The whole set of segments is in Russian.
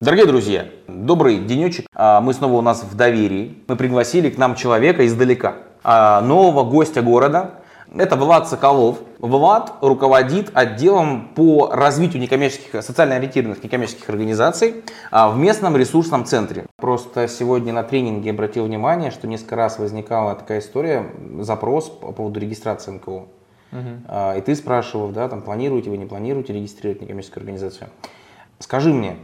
Дорогие друзья, добрый денечек. А, Мы снова у нас в доверии. Мы пригласили к нам человека издалека, а, нового гостя города. Это Влад Соколов. Влад руководит отделом по развитию некоммерческих, социально ориентированных некоммерческих организаций а, в местном ресурсном центре. Просто сегодня на тренинге обратил внимание, что несколько раз возникала такая история, запрос по поводу регистрации НКО. А, И ты спрашивал, да, там, планируете вы, не планируете регистрировать некоммерческую организацию. Скажи мне,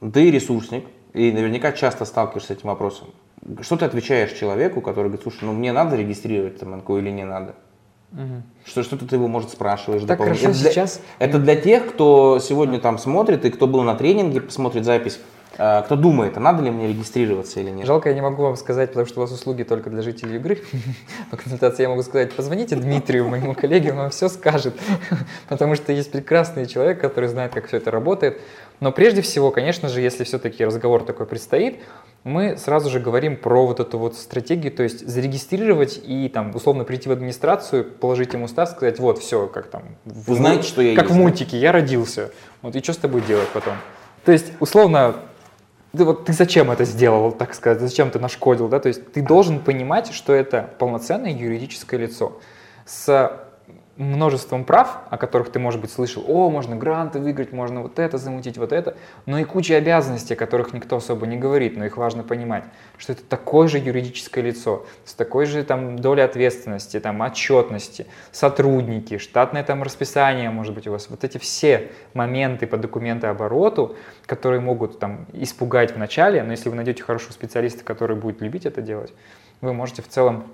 ты ресурсник и наверняка часто сталкиваешься с этим вопросом. Что ты отвечаешь человеку, который говорит, слушай, ну мне надо регистрировать там НКО или не надо? Что, что ты его, может, спрашиваешь? Так хорошо это для, сейчас. Это для тех, кто сегодня там смотрит и кто был на тренинге, посмотрит запись, кто думает, а надо ли мне регистрироваться или нет. Жалко, я не могу вам сказать, потому что у вас услуги только для жителей игры. По консультации я могу сказать, позвоните Дмитрию, моему коллеге, он вам все скажет. Потому что есть прекрасный человек, который знает, как все это работает. Но прежде всего, конечно же, если все-таки разговор такой предстоит, мы сразу же говорим про вот эту вот стратегию, то есть зарегистрировать и там условно прийти в администрацию, положить ему устав, сказать, вот все, как там, Вы знаете, что я как есть, в мультике, я родился, вот и что с тобой делать потом? То есть условно ты, вот, ты зачем это сделал, так сказать, зачем ты нашкодил, да, то есть ты должен понимать, что это полноценное юридическое лицо. С множеством прав, о которых ты, может быть, слышал, о, можно гранты выиграть, можно вот это замутить, вот это, но и куча обязанностей, о которых никто особо не говорит, но их важно понимать, что это такое же юридическое лицо, с такой же там долей ответственности, там отчетности, сотрудники, штатное там расписание, может быть, у вас, вот эти все моменты по документообороту, которые могут там испугать в начале, но если вы найдете хорошего специалиста, который будет любить это делать, вы можете в целом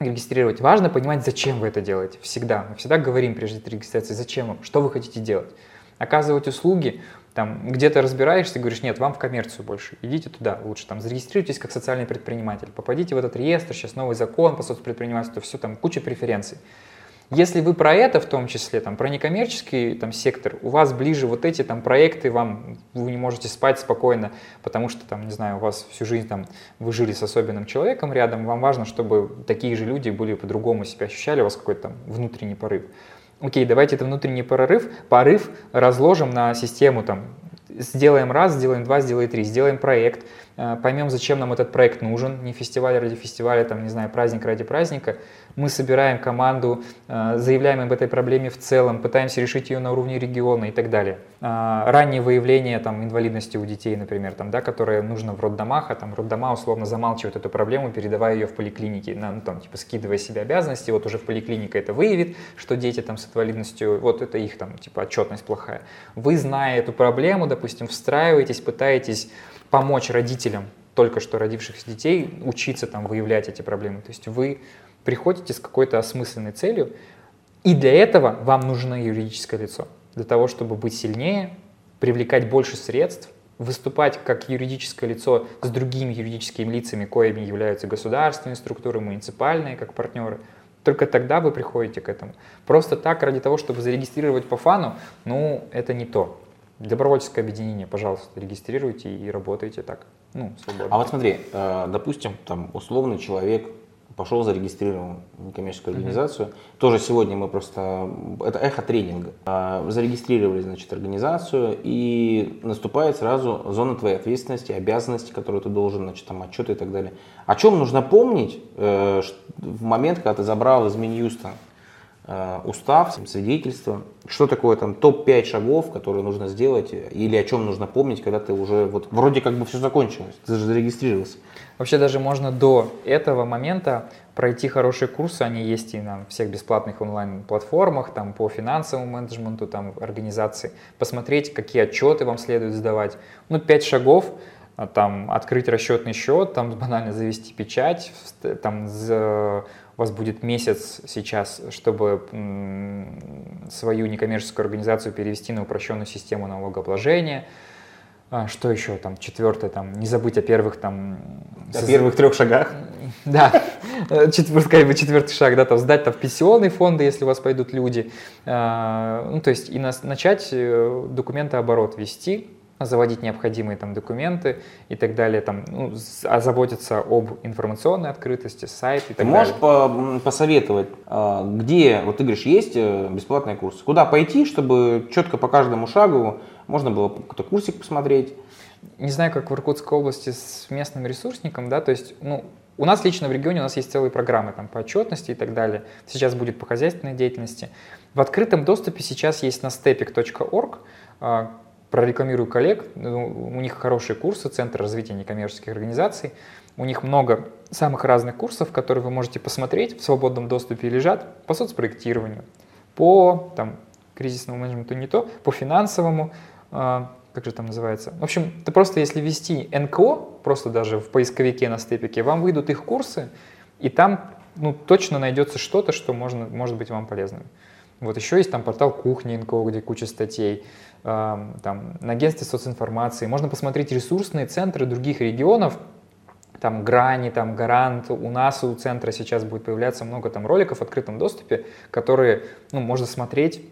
регистрировать. Важно понимать, зачем вы это делаете. Всегда. Мы всегда говорим прежде регистрации, зачем вам, что вы хотите делать. Оказывать услуги, там, где-то разбираешься, говоришь, нет, вам в коммерцию больше, идите туда лучше, там, зарегистрируйтесь как социальный предприниматель, попадите в этот реестр, сейчас новый закон по соцпредпринимательству, все там, куча преференций. Если вы про это в том числе, там, про некоммерческий там, сектор, у вас ближе вот эти там, проекты, вам, вы не можете спать спокойно, потому что, там, не знаю, у вас всю жизнь там, вы жили с особенным человеком рядом, вам важно, чтобы такие же люди были по-другому себя ощущали, у вас какой-то там внутренний порыв. Окей, давайте это внутренний прорыв, порыв разложим на систему там, сделаем раз, сделаем два, сделаем три, сделаем проект, поймем, зачем нам этот проект нужен, не фестиваль ради фестиваля, там, не знаю, праздник ради праздника. Мы собираем команду, э, заявляем об этой проблеме в целом, пытаемся решить ее на уровне региона и так далее. А, Раннее выявление там, инвалидности у детей, например, там, да, которое нужно в роддомах, а там роддома условно замалчивают эту проблему, передавая ее в поликлинике, ну, там, типа, скидывая себе обязанности, вот уже в поликлинике это выявит, что дети там, с инвалидностью, вот это их там, типа, отчетность плохая. Вы, зная эту проблему, допустим, встраиваетесь, пытаетесь помочь родителям только что родившихся детей учиться там выявлять эти проблемы. То есть вы приходите с какой-то осмысленной целью, и для этого вам нужно юридическое лицо. Для того, чтобы быть сильнее, привлекать больше средств, выступать как юридическое лицо с другими юридическими лицами, коими являются государственные структуры, муниципальные, как партнеры. Только тогда вы приходите к этому. Просто так, ради того, чтобы зарегистрировать по фану, ну, это не то. Добровольческое объединение, пожалуйста, регистрируйте и работайте так. Ну, свободно. А вот смотри, э, допустим, там условный человек пошел зарегистрировал некоммерческую организацию. Тоже сегодня мы просто, это эхо тренинга, Э, зарегистрировали, значит, организацию и наступает сразу зона твоей ответственности, обязанности, которые ты должен, значит, там отчеты и так далее. О чем нужно помнить э, в момент, когда ты забрал из Минюста устав, свидетельство, что такое там топ-5 шагов, которые нужно сделать, э, или о чем нужно помнить, когда ты уже вот вроде как бы все закончилось, ты же зарегистрировался. Вообще даже можно до этого момента пройти хорошие курсы, они есть и на всех бесплатных онлайн-платформах, там по финансовому менеджменту, там организации, посмотреть, какие отчеты вам следует сдавать. Ну, пять шагов, а, там открыть расчетный счет, там банально завести печать, там у вас будет месяц сейчас, чтобы свою некоммерческую организацию перевести на упрощенную систему налогообложения. А, Что еще там? Четвертое, там, не забыть о первых там... О соз- первых трех шагах. да, четвертый, как бы четвертый шаг, да, там сдать там в пенсионные фонды, если у вас пойдут люди, А, ну, то есть и начать э, документооборот вести, заводить необходимые там документы и так далее, там, ну, озаботиться об информационной открытости, сайт и Ты так можешь далее. по- посоветовать, а, где, вот ты говоришь, есть э, бесплатные курсы, куда пойти, чтобы четко по каждому шагу можно было какой-то курсик посмотреть? Не знаю, как в Иркутской области с местным ресурсником, да, то есть, ну, у нас лично в регионе у нас есть целые программы там, по отчетности и так далее. Сейчас будет по хозяйственной деятельности. В открытом доступе сейчас есть на stepik.org, прорекламирую коллег, ну, у них хорошие курсы, Центр развития некоммерческих организаций. У них много самых разных курсов, которые вы можете посмотреть, в свободном доступе лежат по соцпроектированию, по там, кризисному менеджменту не то, по финансовому, а, как же там называется. В общем, ты просто если ввести НКО, просто даже в поисковике на степике, вам выйдут их курсы, и там ну, точно найдется что-то, что можно, может быть вам полезным. Вот еще есть там портал кухни НКО, где куча статей, там на агентстве социнформации. Можно посмотреть ресурсные центры других регионов, там Грани, там Гарант, у нас у центра сейчас будет появляться много там роликов в открытом доступе, которые ну, можно смотреть,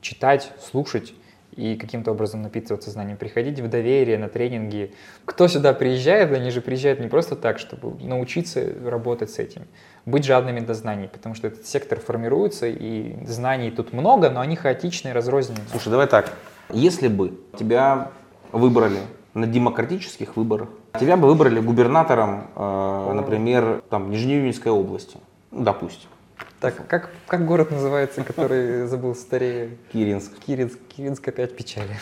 читать, слушать и каким-то образом напитываться знанием, приходить в доверие на тренинги. Кто сюда приезжает, они же приезжают не просто так, чтобы научиться работать с этим, быть жадными до знаний, потому что этот сектор формируется, и знаний тут много, но они хаотичные, разрозненные. Слушай, давай так, если бы тебя выбрали на демократических выборах, тебя бы выбрали губернатором, э, например, там, Нижнеюнинской области, ну, допустим, Так, как, как город называется, который забыл старее? Киринск. Киринск, Киринск опять печали.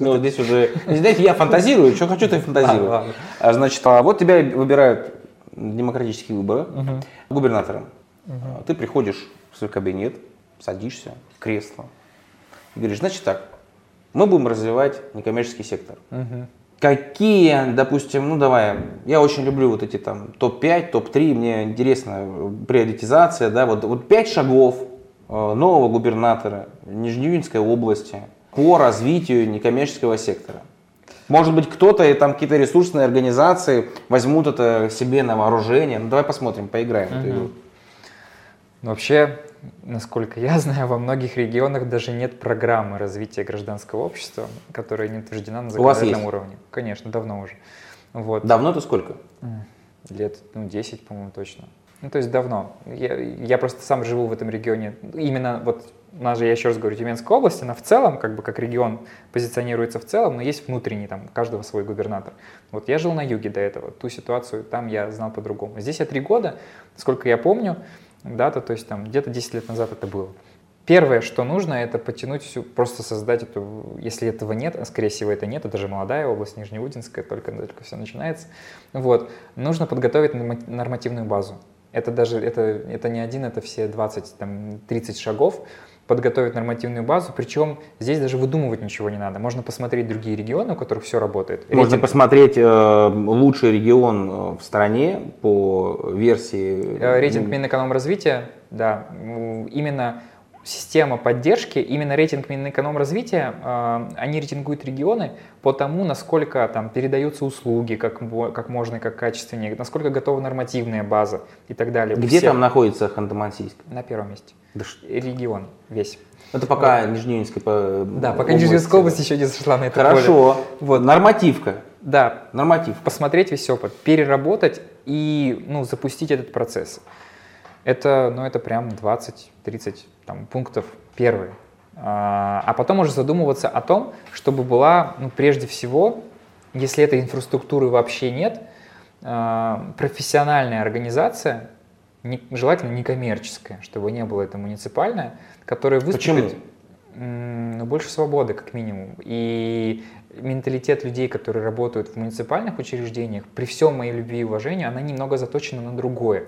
Ну, здесь уже, знаете, я фантазирую, что хочу, то и фантазирую. А. А, Значит, а вот тебя выбирают демократические выборы губернатором. А Ты приходишь в свой кабинет, садишься в кресло и говоришь, значит так, мы будем развивать некоммерческий сектор. Мгм. Какие, допустим, ну давай, я очень люблю вот эти там топ-5, топ-3, мне интересна приоритизация, да, вот, вот 5 шагов э, нового губернатора Нижнеюнинской области по развитию некоммерческого сектора. Может быть, кто-то и там какие-то ресурсные организации возьмут это себе на вооружение. Ну давай посмотрим, поиграем в эту игру. Вообще, насколько я знаю, во многих регионах даже нет программы развития гражданского общества, которая не утверждена на законодательном уровне. Конечно, давно уже. Вот. Давно это сколько? Лет, ну, 10, по-моему, точно. Ну, то есть давно. Я, я просто сам живу в этом регионе. Именно вот у нас же, я еще раз говорю, Тюменская область, она в целом, как бы как регион позиционируется в целом, но есть внутренний, там, у каждого свой губернатор. Вот я жил на юге до этого, ту ситуацию там я знал по-другому. Здесь я три года, сколько я помню, дата, то есть там где-то 10 лет назад это было. Первое, что нужно, это потянуть всю, просто создать эту, если этого нет, а скорее всего это нет, это же молодая область, Нижнеудинская, только, только все начинается, вот, нужно подготовить норма- нормативную базу. Это даже, это, это не один, это все 20, там, 30 шагов, подготовить нормативную базу, причем здесь даже выдумывать ничего не надо. Можно посмотреть другие регионы, у которых все работает. Можно Рейтинг- посмотреть э, лучший регион э, в стране по версии... Э, Рейтинг Минэкономразвития, да, именно система поддержки, именно рейтинг Минэкономразвития, э, они рейтингуют регионы по тому, насколько там передаются услуги, как, как можно, как качественнее, насколько готова нормативная база и так далее. Где всех там находится Ханты-Мансийск? На первом месте. Да Регион весь. Это пока Нижнеюнинская по- Да, пока область. Область еще не зашла на это поле. Хорошо. Вот. Нормативка. Да, Нормативка. посмотреть весь опыт, переработать и ну, запустить этот процесс. Это, ну, это прям 20-30 там, пунктов первые. А а потом уже задумываться о том, чтобы была, ну, прежде всего, если этой инфраструктуры вообще нет, а, профессиональная организация, не- желательно некоммерческая, чтобы не было это муниципальное, которая выступит... Почему? Ну, больше свободы, как минимум. И менталитет людей, которые работают в муниципальных учреждениях, при всем моей любви и уважении, она немного заточена на другое.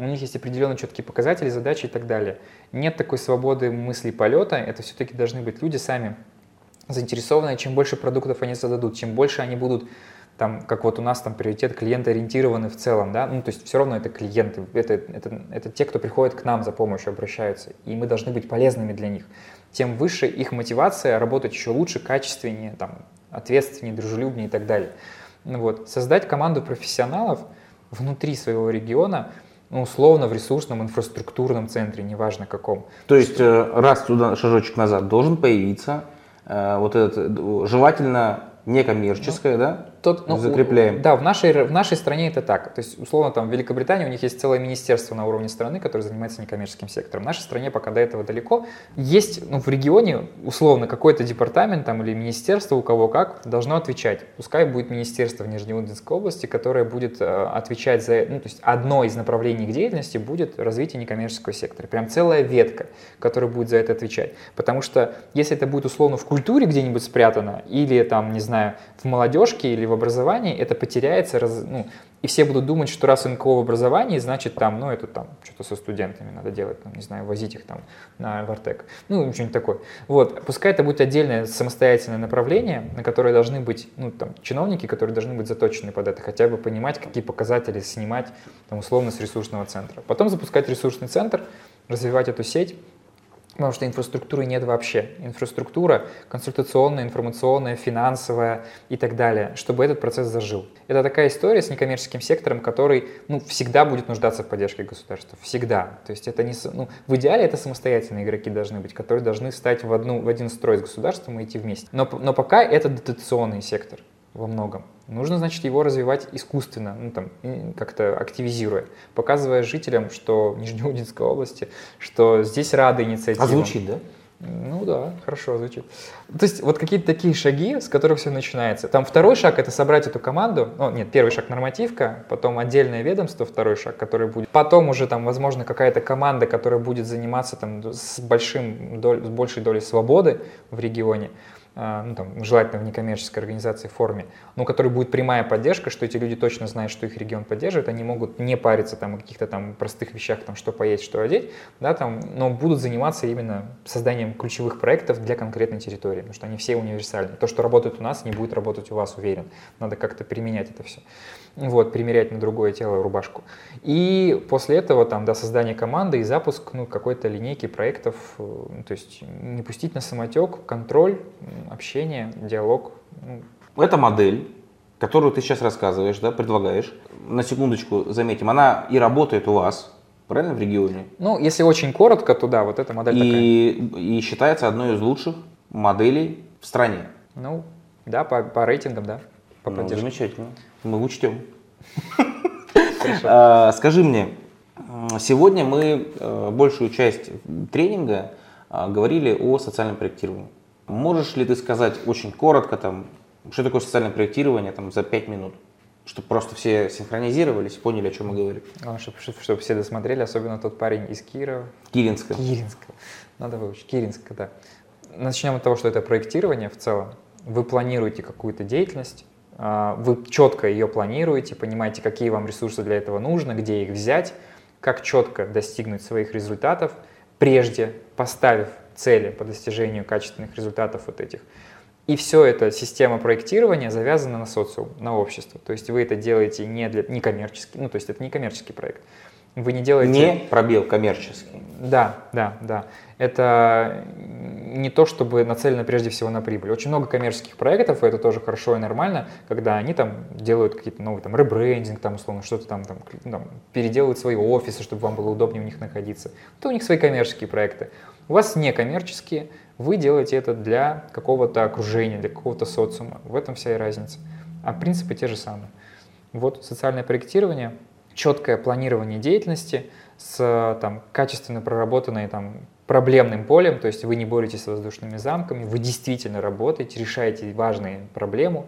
У них есть определенно четкие показатели, задачи и так далее. Нет такой свободы мысли полета, это все-таки должны быть люди сами заинтересованные, чем больше продуктов они зададут, чем больше они будут там, как вот у нас там приоритет клиента-ориентированы в целом, да, ну, то есть все равно это клиенты, это, это, это те, кто приходит к нам за помощью, обращаются, и мы должны быть полезными для них. Тем выше их мотивация работать еще лучше, качественнее, там, ответственнее, дружелюбнее и так далее. Ну Вот. Создать команду профессионалов внутри своего региона, ну, условно в ресурсном инфраструктурном центре, неважно каком. То есть э, раз туда шажочек назад должен появиться э, вот этот, э, желательно некоммерческое, да, Тот, ну, закрепляем. Да, в нашей, в нашей стране это так. То есть, условно, там в Великобритании у них есть целое министерство на уровне страны, которое занимается некоммерческим сектором. В нашей стране пока до этого далеко. Есть, ну, в регионе, условно, какой-то департамент там или министерство, у кого как, должно отвечать. Пускай будет министерство в Нижневудинской области, которое будет э, отвечать за, ну, то есть одно из направлений их деятельности будет развитие некоммерческого сектора. Прям целая ветка, которая будет за это отвечать. Потому что если это будет условно в культуре где-нибудь спрятано, или там, не знаю, в молодежке или в образовании, это потеряется, раз, ну, и все будут думать, что раз НКО в образовании, значит там, ну, это там что-то со студентами надо делать, там, не знаю, возить их там на Вартек, ну, что-нибудь такое. Вот, пускай это будет отдельное самостоятельное направление, на которое должны быть, ну, там, чиновники, которые должны быть заточены под это, хотя бы понимать, какие показатели снимать, там, условно, с ресурсного центра. Потом запускать ресурсный центр, развивать эту сеть, Потому что инфраструктуры нет вообще. Инфраструктура консультационная, информационная, финансовая и так далее, чтобы этот процесс зажил. Это такая история с некоммерческим сектором, который ну, всегда будет нуждаться в поддержке государства. Всегда. То есть это не, ну, в идеале это самостоятельные игроки должны быть, которые должны встать в, одну, в один строй с государством и идти вместе. Но, но пока это дотационный сектор во многом. Нужно, значит, его развивать искусственно, ну, там, как-то активизируя, показывая жителям, что Нижнеудинской области, что здесь рады инициативам. А звучит, да? Ну да, хорошо звучит. То есть вот какие-то такие шаги, с которых все начинается. Там второй шаг — это собрать эту команду. Ну, нет, первый шаг — нормативка, потом отдельное ведомство, второй шаг, который будет. Потом уже там, возможно, какая-то команда, которая будет заниматься там с, большим, доль, с большей долей свободы в регионе. А, ну, там, желательно в некоммерческой организации форме, но у которой будет прямая поддержка, что эти люди точно знают, что их регион поддерживает, они могут не париться там, о каких-то там простых вещах, там, что поесть, что одеть, да, там, но будут заниматься именно созданием ключевых проектов для конкретной территории, потому что они все универсальны. То, что работает у нас, не будет работать у вас, уверен. Надо как-то применять это все вот, примерять на другое тело рубашку. И после этого там до создания команды и запуск ну, какой-то линейки проектов, э, то есть не пустить на самотек, контроль, общение, диалог. Ну. Это модель, которую ты сейчас рассказываешь, да, предлагаешь. На секундочку заметим, она и работает у вас, правильно, в регионе? Ну, если очень коротко, то да, вот эта модель и, такая. И считается одной из лучших моделей в стране. Ну, да, по, по рейтингам, да. По ну, замечательно. Мы учтем. А, скажи мне, сегодня мы э, большую часть тренинга а, говорили о социальном проектировании. Можешь ли ты сказать очень коротко, там, что такое социальное проектирование там, за 5 минут? Чтобы просто все синхронизировались, поняли, о чем мы говорим. А, чтобы, чтобы все досмотрели, особенно тот парень из Кирова. Киринска. Киринска. Надо выучить. Киринска, да. Начнем от того, что это проектирование в целом. Вы планируете какую-то деятельность, вы четко ее планируете, понимаете, какие вам ресурсы для этого нужно, где их взять, как четко достигнуть своих результатов, прежде поставив цели по достижению качественных результатов вот этих. И все это система проектирования завязана на социум, на общество. То есть вы это делаете не для не коммерческий, ну то есть это не коммерческий проект. Вы не делаете... Не пробел коммерческий. Да, да, да. Это не то, чтобы нацелено прежде всего на прибыль. Очень много коммерческих проектов, и это тоже хорошо и нормально, когда они там делают какие-то новые там ребрендинг, там условно что-то там, там, там переделывают свои офисы, чтобы вам было удобнее у них находиться. Это у них свои коммерческие проекты. У вас не коммерческие, вы делаете это для какого-то окружения, для какого-то социума. В этом вся и разница. А принципы те же самые. Вот социальное проектирование, четкое планирование деятельности с там, качественно проработанной там, проблемным полем, то есть вы не боретесь с воздушными замками, вы действительно работаете, решаете важную проблему.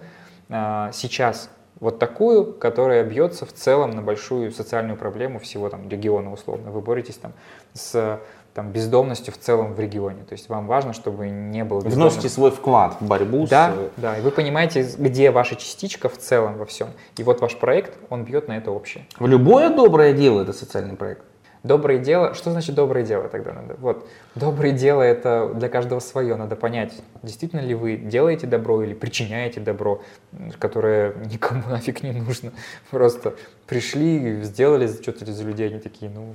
А, сейчас вот такую, которая бьется в целом на большую социальную проблему всего там региона условно. Вы боретесь там с там, бездомностью в целом в регионе. То есть вам важно, чтобы не было бездомных. Вносите свой вклад в борьбу да, с... Да, и вы понимаете, где ваша частичка в целом во всем. И вот ваш проект, он бьет на это общее. В любое доброе дело это социальный проект. Доброе дело, что значит доброе дело тогда надо? Вот, доброе дело это для каждого свое, надо понять, действительно ли вы делаете добро или причиняете добро, которое никому нафиг не нужно. Просто пришли, сделали что-то за людей, они такие, ну,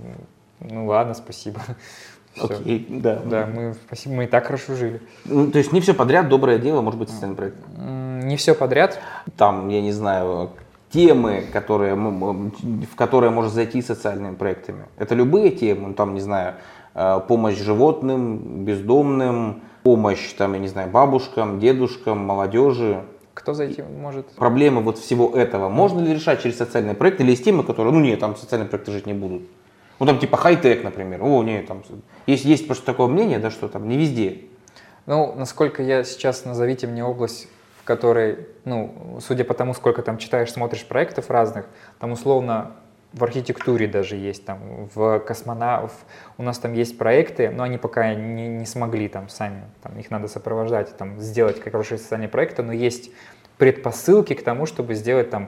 ну ладно, спасибо. Окей, okay, да. Да, мы, спасибо, мы и так хорошо жили. Ну, то есть не все подряд доброе дело может быть социальный проект? Не все подряд. Там, я не знаю, темы, которые, в которые может зайти социальными проектами. Это любые темы, ну, там, не знаю, э, помощь животным, бездомным, помощь, там, я не знаю, бабушкам, дедушкам, молодежи. Кто за этим может? Проблемы вот всего этого можно ли решать через социальные проекты или есть темы, которые, ну нет, там социальные проекты жить не будут? Ну там типа хай-тек, например. О, нет, там есть, есть просто такое мнение, да, что там не везде. Ну, насколько я сейчас, назовите мне область, в которой, ну, судя по тому, сколько там читаешь, смотришь проектов разных, там условно в архитектуре даже есть, там, в космонав... у нас там есть проекты, но они пока не, не смогли там сами, там, их надо сопровождать, там, сделать хорошие социальные проекты, но есть предпосылки к тому, чтобы сделать там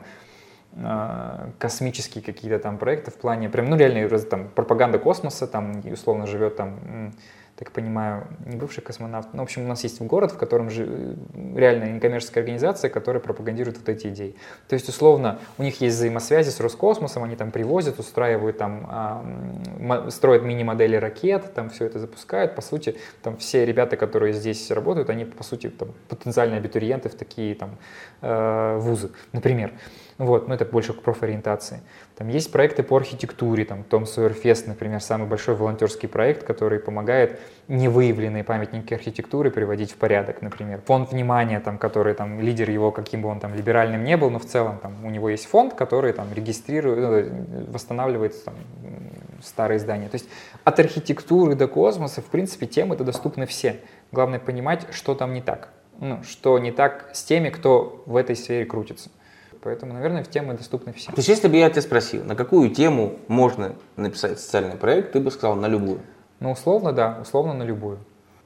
а, космические какие-то там проекты в плане, прям, ну, реально, там, пропаганда космоса, там, условно живет там так понимаю, не бывший космонавт. Ну, в общем, у нас есть город, в котором же реальная некоммерческая организация, которая пропагандирует вот эти идеи. То есть, условно, у них есть взаимосвязи с Роскосмосом, они там привозят, устраивают там, строят мини-модели ракет, там все это запускают. По сути, там все ребята, которые здесь работают, они, по сути, там, потенциальные абитуриенты в такие там э, вузы, например. Вот, но это больше к профориентации. Там есть проекты по архитектуре, там Том Сойерфест, например, самый большой волонтерский проект, который помогает невыявленные памятники архитектуры приводить в порядок, например. Фонд внимания, там, который там лидер его, каким бы он там либеральным не был, но в целом там у него есть фонд, который там регистрирует, ну, восстанавливает там, старые здания. То есть от архитектуры до космоса, в принципе, темы это доступны все. Главное понимать, что там не так. Ну, что не так с теми, кто в этой сфере крутится. Поэтому, наверное, в темы доступны всем. То есть, если бы я тебя спросил, на какую тему можно написать социальный проект, ты бы сказал на любую? Ну, условно, да, условно на любую.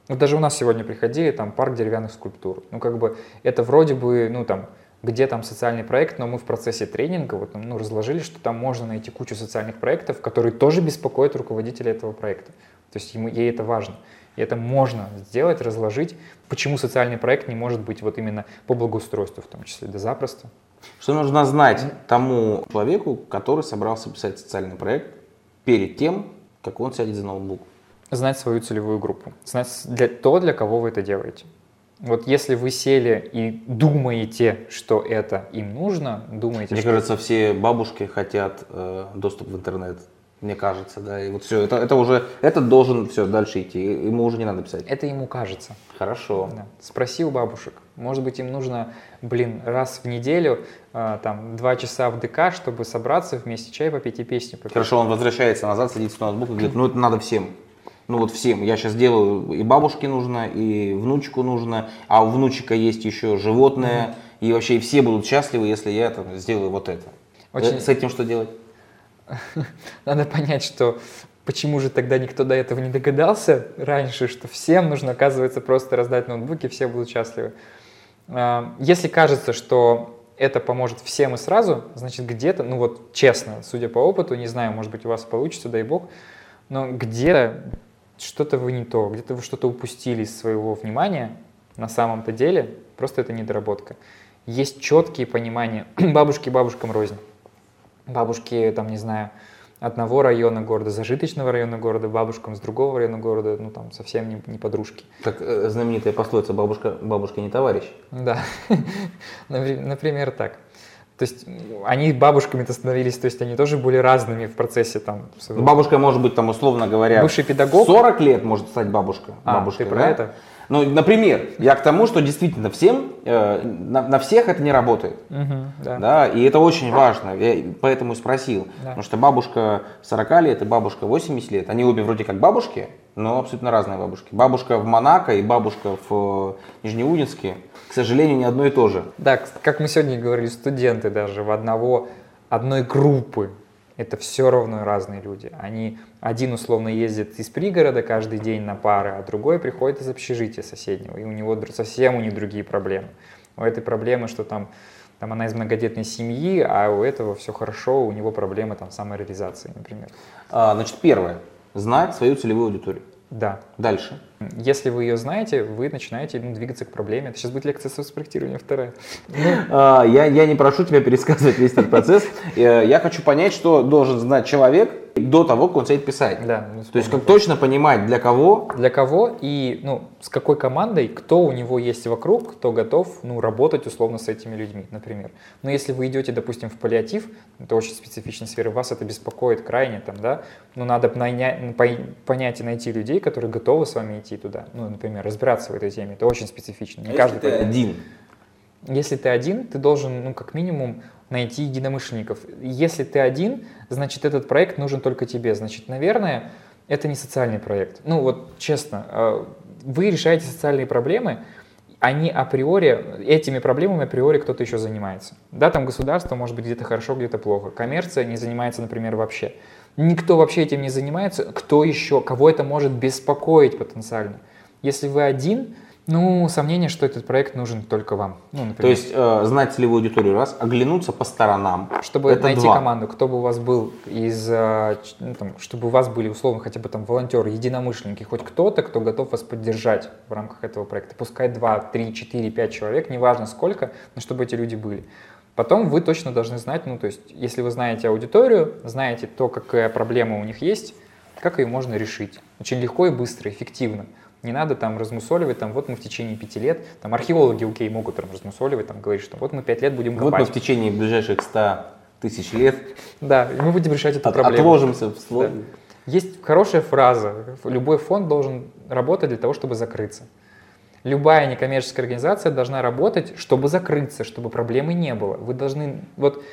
Вот даже у нас сегодня приходили, там, парк деревянных скульптур. Ну, как бы, это вроде бы, ну, там, где там социальный проект, но мы в процессе тренинга вот, ну, разложили, что там можно найти кучу социальных проектов, которые тоже беспокоят руководителя этого проекта. То есть ему, ей это важно. И это можно сделать, разложить. Почему социальный проект не может быть вот именно по благоустройству в том числе? Да запросто. Что нужно знать тому человеку, который собрался писать социальный проект перед тем, как он сядет за ноутбук? Знать свою целевую группу. Знать для, то, для кого вы это делаете. Вот если вы сели и думаете, что это им нужно, думаете, Мне что... кажется, все бабушки хотят э, доступ в интернет мне кажется, да, и вот все, это, это уже, этот должен все дальше идти, ему уже не надо писать. Это ему кажется. Хорошо. Да. Спроси у бабушек, может быть им нужно, блин, раз в неделю, э, там, два часа в ДК, чтобы собраться вместе чай попить и песни попеть. Хорошо, он возвращается назад, садится на ноутбук и говорит, ну это надо всем. Ну вот всем. Я сейчас делаю, и бабушке нужно, и внучку нужно, а у внучика есть еще животное, mm-hmm. и вообще все будут счастливы, если я там, сделаю вот это. Очень... С этим что делать? надо понять, что почему же тогда никто до этого не догадался раньше, что всем нужно, оказывается, просто раздать ноутбуки, все будут счастливы. А, если кажется, что это поможет всем и сразу, значит где-то, ну вот честно, судя по опыту, не знаю, может быть у вас получится, дай бог, но где-то что-то вы не то, где-то вы что-то упустили из своего внимания на самом-то деле, просто это недоработка. Есть четкие понимания, бабушки бабушкам рознь бабушки, там, не знаю, одного района города, зажиточного района города, бабушкам с другого района города, ну там совсем не, не подружки. Как э, знаменитая пословица «бабушка, бабушка не товарищ». Да, например так. То есть они бабушками-то становились, то есть они тоже были разными в процессе там. Бабушка может быть там условно говоря. Бывший педагог. 40 лет может стать бабушка. А, бабушкой, ты про да? это? Ну, например, я к тому, что действительно всем, э, на, на всех это не работает. Угу, да. да. И это очень важно. Я поэтому и спросил. Да. Потому что бабушка 40 лет и бабушка 80 лет, они обе вроде как бабушки, но абсолютно разные бабушки. Бабушка в Монако и бабушка в э, Нижнеудинске, к сожалению, не одно и то же. Да, как мы сегодня говорили, студенты даже в одного, одной группы это все равно разные люди. Они один условно ездит из пригорода каждый день на пары, а другой приходит из общежития соседнего, и у него совсем у них другие проблемы. У этой проблемы, что там, там она из многодетной семьи, а у этого все хорошо, у него проблемы там самореализации, например. А, значит, первое. Знать свою целевую аудиторию. Да. Дальше. Если вы ее знаете, вы начинаете ну, двигаться к проблеме. Это сейчас будет лекция соцпроектирования вторая. А, я, я не прошу тебя пересказывать весь этот процесс. Э, я хочу понять, что должен знать человек, до того, как он сядет писать. Да, То есть как точно понимать, для кого. Для кого и ну, с какой командой, кто у него есть вокруг, кто готов ну, работать условно с этими людьми, например. Но если вы идете, допустим, в паллиатив, это очень специфичная сфера, вас это беспокоит крайне, там, да, ну, надо понять, понять и найти людей, которые готовы с вами идти туда. Ну, например, разбираться в этой теме. Это очень спечифично. Не а каждый ты один? Если ты один, ты должен, ну, как минимум, найти единомышленников. Если ты один, значит, этот проект нужен только тебе. Значит, наверное, это не социальный проект. Ну, вот честно, э, вы решаете социальные проблемы, они априори, этими проблемами априори кто-то еще занимается. Да, там государство может быть где-то хорошо, где-то плохо. Коммерция не занимается, например, вообще. Никто вообще этим не занимается. Кто еще, кого это может беспокоить потенциально? Если вы один, ну, сомнение, что этот проект нужен только вам. Ну, например. То есть э, знать целевую аудиторию раз, оглянуться по сторонам. Чтобы это найти два. команду, кто бы у вас был из, э, ну, там, чтобы у вас были условно хотя бы там волонтеры, единомышленники, хоть кто-то, кто готов вас поддержать в рамках этого проекта. Пускай 2, 3, 4, 5 человек, неважно сколько, но чтобы эти люди были. Потом вы точно должны знать, ну то есть, если вы знаете аудиторию, знаете то, какая проблема у них есть, как ее можно решить. Очень легко и быстро, эффективно. Не надо там размусоливать, там, вот мы в течение пяти лет, там археологи, окей, могут там размусоливать, там говорить, что вот мы пять лет будем копать. Вот мы в течение ближайших ста тысяч лет. Да, мы будем решать эту от, проблему. Отложимся в слове. Да. Есть хорошая фраза, любой фонд должен работать для того, чтобы закрыться. Любая некоммерческая организация должна работать, чтобы закрыться, чтобы проблемы не было. Вы должны, вот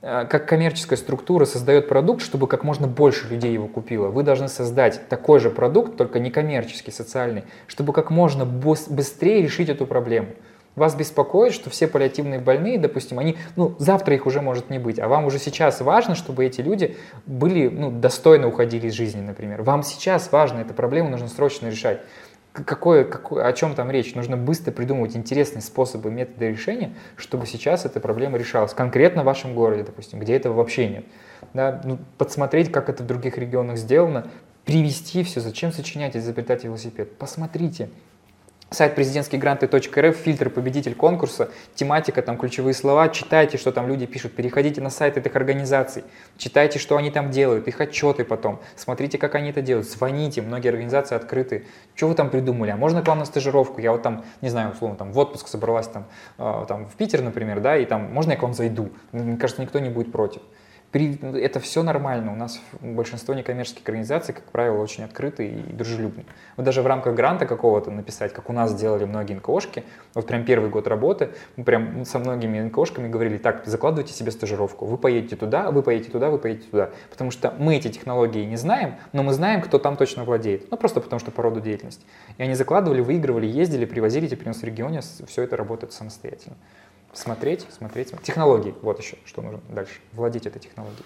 как коммерческая структура создает продукт, чтобы как можно больше людей его купило. Вы должны создать такой же продукт, только не коммерческий, социальный, чтобы как можно быстрее решить эту проблему. Вас беспокоит, что все паллиативные больные, допустим, они, ну, завтра их уже может не быть, а вам уже сейчас важно, чтобы эти люди были, ну, достойно уходили из жизни, например. Вам сейчас важно, эту проблему нужно срочно решать какое, какое, о чем там речь? Нужно быстро придумывать интересные способы, методы решения, чтобы сейчас эта проблема решалась. Конкретно в вашем городе, допустим, где этого вообще нет. Да? Ну, подсмотреть, как это в других регионах сделано, привести все. Зачем сочинять изобретать велосипед? Посмотрите, сайт президентские гранты.рф, фильтр победитель конкурса, тематика, там ключевые слова, читайте, что там люди пишут, переходите на сайт этих организаций, читайте, что они там делают, их отчеты потом, смотрите, как они это делают, звоните, многие организации открыты, что вы там придумали, а можно к вам на стажировку, я вот там, не знаю, условно, там в отпуск собралась там, э, там в Питер, например, да, и там, можно я к вам зайду? Мне кажется, никто не будет против. Это все нормально. У нас большинство некоммерческих организаций, как правило, очень открыты и дружелюбны. Вот даже в рамках гранта какого-то написать, как у нас делали многие НКОшки, вот прям первый год работы, мы прям со многими НКОшками говорили, так, закладывайте себе стажировку, вы поедете туда, вы поедете туда, вы поедете туда. Потому что мы эти технологии не знаем, но мы знаем, кто там точно владеет. Ну, просто потому что по роду деятельности. И они закладывали, выигрывали, ездили, привозили, теперь у нас в регионе все это работает самостоятельно. Смотреть, смотреть. Технологии. Вот еще, что нужно дальше. Владеть этой технологией.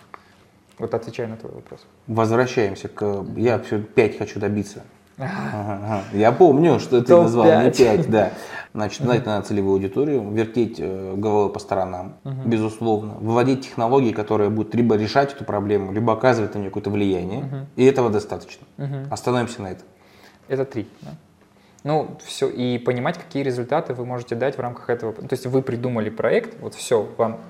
Вот отвечаю на твой вопрос. Возвращаемся к... Я все 5 хочу добиться. Ага, ага. Я помню, что ты назвал 5. не 5, да. Значит, знать на целевую аудиторию, вертеть э, головой по сторонам, угу. безусловно, выводить технологии, которые будут либо решать эту проблему, либо оказывать на нее какое-то влияние. Угу. И этого достаточно. Угу. Остановимся на этом. Это три. Да? Ну, все, и понимать, какие результаты вы можете дать в рамках этого. То есть вы придумали проект, вот все, вам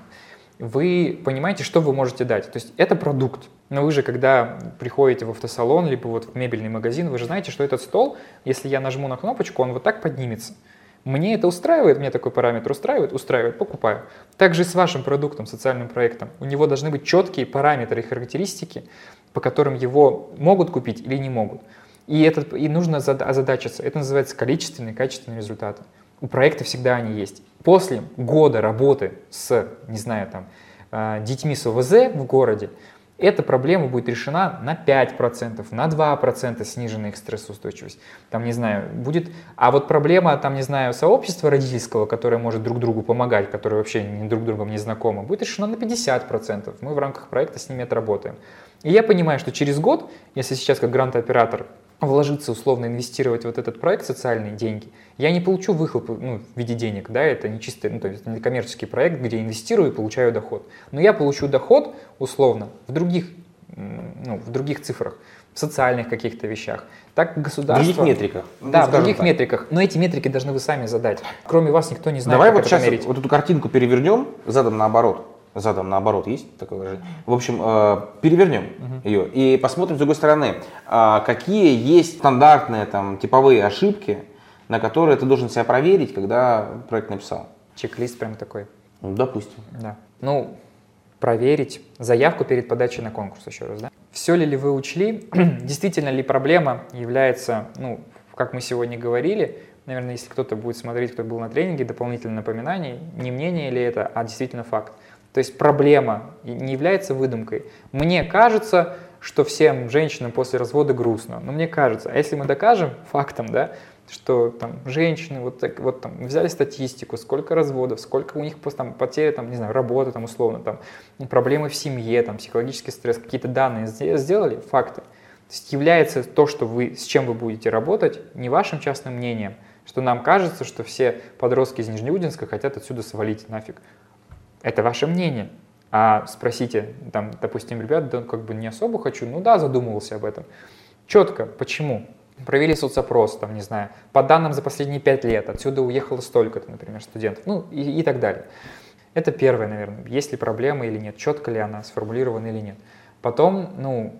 вы понимаете, что вы можете дать. То есть это продукт. Но вы же, когда приходите в автосалон, либо вот в мебельный магазин, вы же знаете, что этот стол, если я нажму на кнопочку, он вот так поднимется. Мне это устраивает, мне такой параметр устраивает, устраивает, покупаю. Также с вашим продуктом, социальным проектом. У него должны быть четкие параметры и характеристики, по которым его могут купить или не могут. И, этот, и нужно озадачиться. Это называется количественные качественные результаты. У проекта всегда они есть. После года работы с, не знаю, там, а, детьми с ОВЗ в городе, эта проблема будет решена на 5%, на 2% снижена их стрессоустойчивость. Там, не знаю, будет... А вот проблема, там, не знаю, сообщества родительского, которое может друг другу помогать, которое вообще друг другом не знакомо, будет решена на 50%. Мы в рамках проекта с ними отработаем. И я понимаю, что через год, если сейчас как грант-оператор вложиться, условно инвестировать вот этот проект, социальные деньги, я не получу выхлоп ну, в виде денег, да, это не чистый, ну, то есть не коммерческий проект, где инвестирую и получаю доход. Но я получу доход, условно, в других, ну, в других цифрах, в социальных каких-то вещах. Так государство... В других метриках. Да, ну, в других так. метриках. Но эти метрики должны вы сами задать. Кроме вас никто не знает, Давай как вот сейчас мерить. вот эту картинку перевернем, задом наоборот задом наоборот есть такое же. В общем, э, перевернем uh-huh. ее и посмотрим с другой стороны, э, какие есть стандартные там типовые ошибки, на которые ты должен себя проверить, когда проект написал. Чек-лист прям такой. Ну, допустим. Да. Ну, проверить заявку перед подачей на конкурс еще раз, да? Все ли, ли вы учли? Действительно ли проблема является, ну, как мы сегодня говорили, наверное, если кто-то будет смотреть, кто был на тренинге, дополнительное напоминание, не мнение ли это, а действительно факт. То есть проблема не является выдумкой. Мне кажется, что всем женщинам после развода грустно. Но мне кажется, а если мы докажем фактом, да, что там женщины вот так вот там взяли статистику, сколько разводов, сколько у них там потери, там, не знаю, работы там условно, там проблемы в семье, там психологический стресс, какие-то данные сделали, факты. То есть является то, что вы, с чем вы будете работать, не вашим частным мнением, что нам кажется, что все подростки из Нижнеудинска хотят отсюда свалить нафиг. Это ваше мнение. А спросите, там, допустим, ребят, да как бы не особо хочу, ну да, задумывался об этом. Четко, почему? Провели соцопрос, там, не знаю, по данным за последние пять лет, отсюда уехало столько-то, например, студентов, ну и, и так далее. Это первое, наверное, есть ли проблема или нет, четко ли она сформулирована или нет. Потом, ну,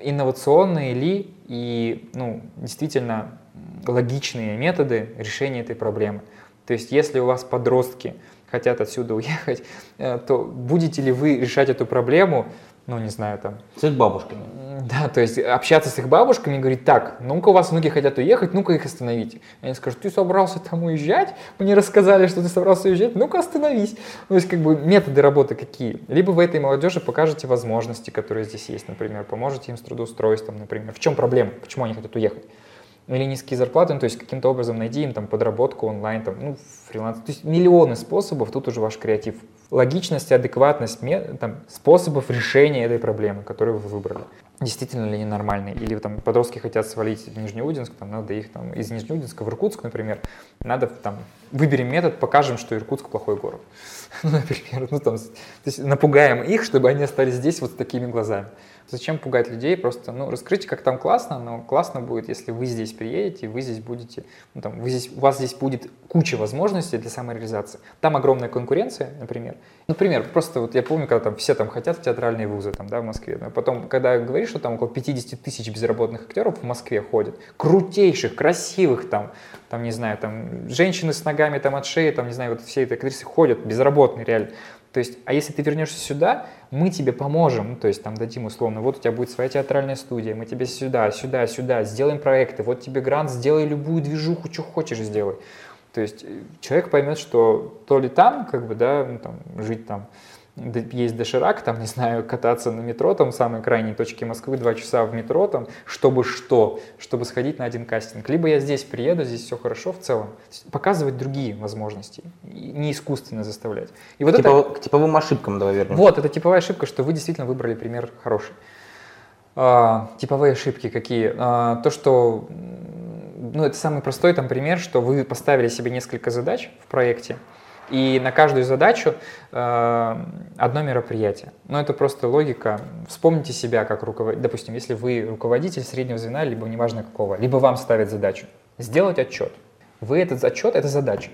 инновационные ли и, ну, действительно логичные методы решения этой проблемы. То есть, если у вас подростки хотят отсюда уехать, э, то будете ли вы решать эту проблему, ну, не знаю, там... С их бабушками. Да, то есть общаться с их бабушками и говорить, так, ну-ка у вас внуки хотят уехать, ну-ка их остановите. Они скажут, ты собрался там уезжать? Мне рассказали, что ты собрался уезжать, ну-ка остановись. То есть как бы методы работы какие? Либо вы этой молодежи покажете возможности, которые здесь есть, например, поможете им с трудоустройством, например. В чем проблема? Почему они хотят уехать? Или низкие зарплаты, ну, то есть каким-то образом найди им там подработку онлайн, там, ну, фриланс. То есть миллионы способов, тут уже ваш креатив. Логичность, адекватность там, способов решения этой проблемы, которую вы выбрали. Действительно ли они нормальные? Или там подростки хотят свалить в Нижнеудинск, там надо их там из Нижнеудинска в Иркутск, например, надо там выберем метод, покажем, что Иркутск плохой город. Ну, например, ну там, то есть напугаем их, чтобы они остались здесь вот с такими глазами. Зачем пугать людей? Просто, ну, раскройте, как там классно, но классно будет, если вы здесь приедете, вы здесь будете, ну, там, вы здесь, у вас здесь будет куча возможностей для самореализации. Там огромная конкуренция, например. Например, просто вот я помню, когда там все там хотят в театральные вузы, там, да, в Москве. Но потом, когда говоришь, что там около 50 тысяч безработных актеров в Москве ходят, крутейших, красивых там, там, не знаю, там, женщины с ногами там от шеи, там, не знаю, вот все эти актрисы ходят, безработные реально. То есть, а если ты вернешься сюда, мы тебе поможем, ну, то есть там дадим условно, вот у тебя будет своя театральная студия, мы тебе сюда, сюда, сюда, сделаем проекты, вот тебе грант, сделай любую движуху, что хочешь сделай. То есть э, человек поймет, что то ли там, как бы, да, ну, там, жить там, есть доширак, там, не знаю, кататься на метро, там, самой крайней точке Москвы, два часа в метро, там, чтобы что? Чтобы сходить на один кастинг. Либо я здесь приеду, здесь все хорошо в целом. Показывать другие возможности, не искусственно заставлять. И вот Типов, это... К типовым ошибкам давай вернемся. Вот, это типовая ошибка, что вы действительно выбрали пример хороший. А, типовые ошибки какие? А, то, что ну, это самый простой там пример, что вы поставили себе несколько задач в проекте, и на каждую задачу э, одно мероприятие. Но это просто логика. Вспомните себя как руководитель. Допустим, если вы руководитель среднего звена, либо неважно какого, либо вам ставят задачу сделать отчет. Вы этот отчет, это задача.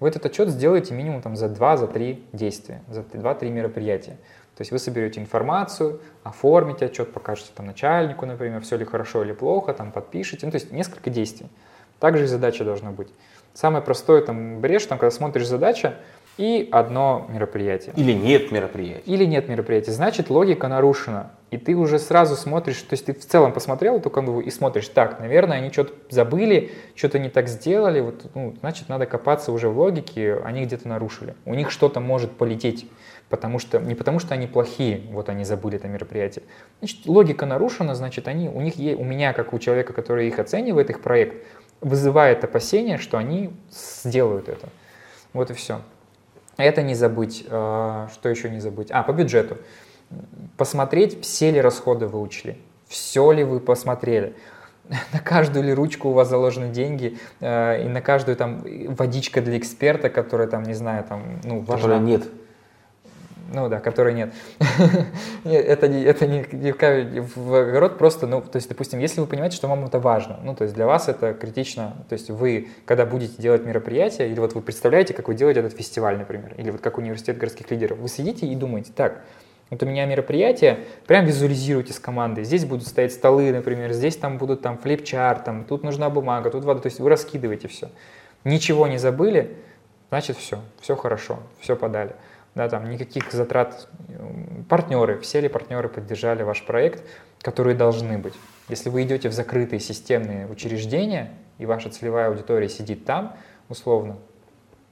Вы этот отчет сделаете минимум там, за 2-3 за действия, за 2-3 мероприятия. То есть вы соберете информацию, оформите отчет, покажете там начальнику, например, все ли хорошо или плохо, там подпишите. Ну, то есть несколько действий. Также и задача должна быть. Самое простое там брешь, там, когда смотришь задача, и одно мероприятие. Или нет мероприятия. Или нет мероприятия. Значит, логика нарушена. И ты уже сразу смотришь, то есть ты в целом посмотрел эту канву и смотришь, так, наверное, они что-то забыли, что-то не так сделали, вот, ну, значит, надо копаться уже в логике, они где-то нарушили. У них что-то может полететь, потому что, не потому что они плохие, вот они забыли это мероприятие. Значит, логика нарушена, значит, они, у них, у меня, как у человека, который их оценивает, их проект, вызывает опасение, что они сделают это. Вот и все. Это не забыть. А, что еще не забыть? А, по бюджету. Посмотреть, все ли расходы вы учли. Все ли вы посмотрели. На каждую ли ручку у вас заложены деньги, а, и на каждую там водичка для эксперта, которая там, не знаю, там, ну, важна. Которая нет. Ну да, которой нет. это не, это не, не в огород, просто, ну, то есть, допустим, если вы понимаете, что вам это важно, ну, то есть для вас это критично, то есть вы, когда будете делать мероприятие, или вот вы представляете, как вы делаете этот фестиваль, например, или вот как университет городских лидеров, вы сидите и думаете, так, вот у меня мероприятие, прям визуализируйте с командой. Здесь будут стоять столы, например, здесь там будут там флипчарт, там, тут нужна бумага, тут вода. То есть вы раскидываете все. Ничего не забыли, значит все, все хорошо, все подали. Да, там никаких затрат. Партнеры, все ли партнеры поддержали ваш проект, которые должны быть. Если вы идете в закрытые системные учреждения, и ваша целевая аудитория сидит там, условно,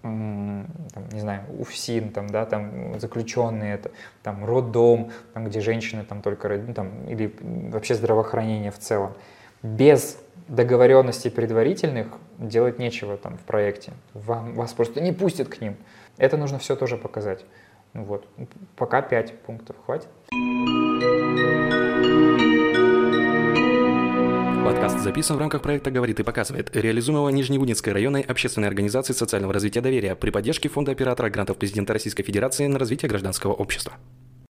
там, не знаю, УФСИН, там, да, там заключенные, это, там, роддом, там, где женщины там только, ну, там, или вообще здравоохранение в целом. Без договоренностей предварительных делать нечего там в проекте. Вам, вас просто не пустят к ним. Это нужно все тоже показать. Ну вот. Пока 5 пунктов хватит. Подкаст записан в рамках проекта «Говорит и показывает», реализуемого Нижневудинской районной общественной организации социального развития доверия при поддержке Фонда оператора грантов президента Российской Федерации на развитие гражданского общества.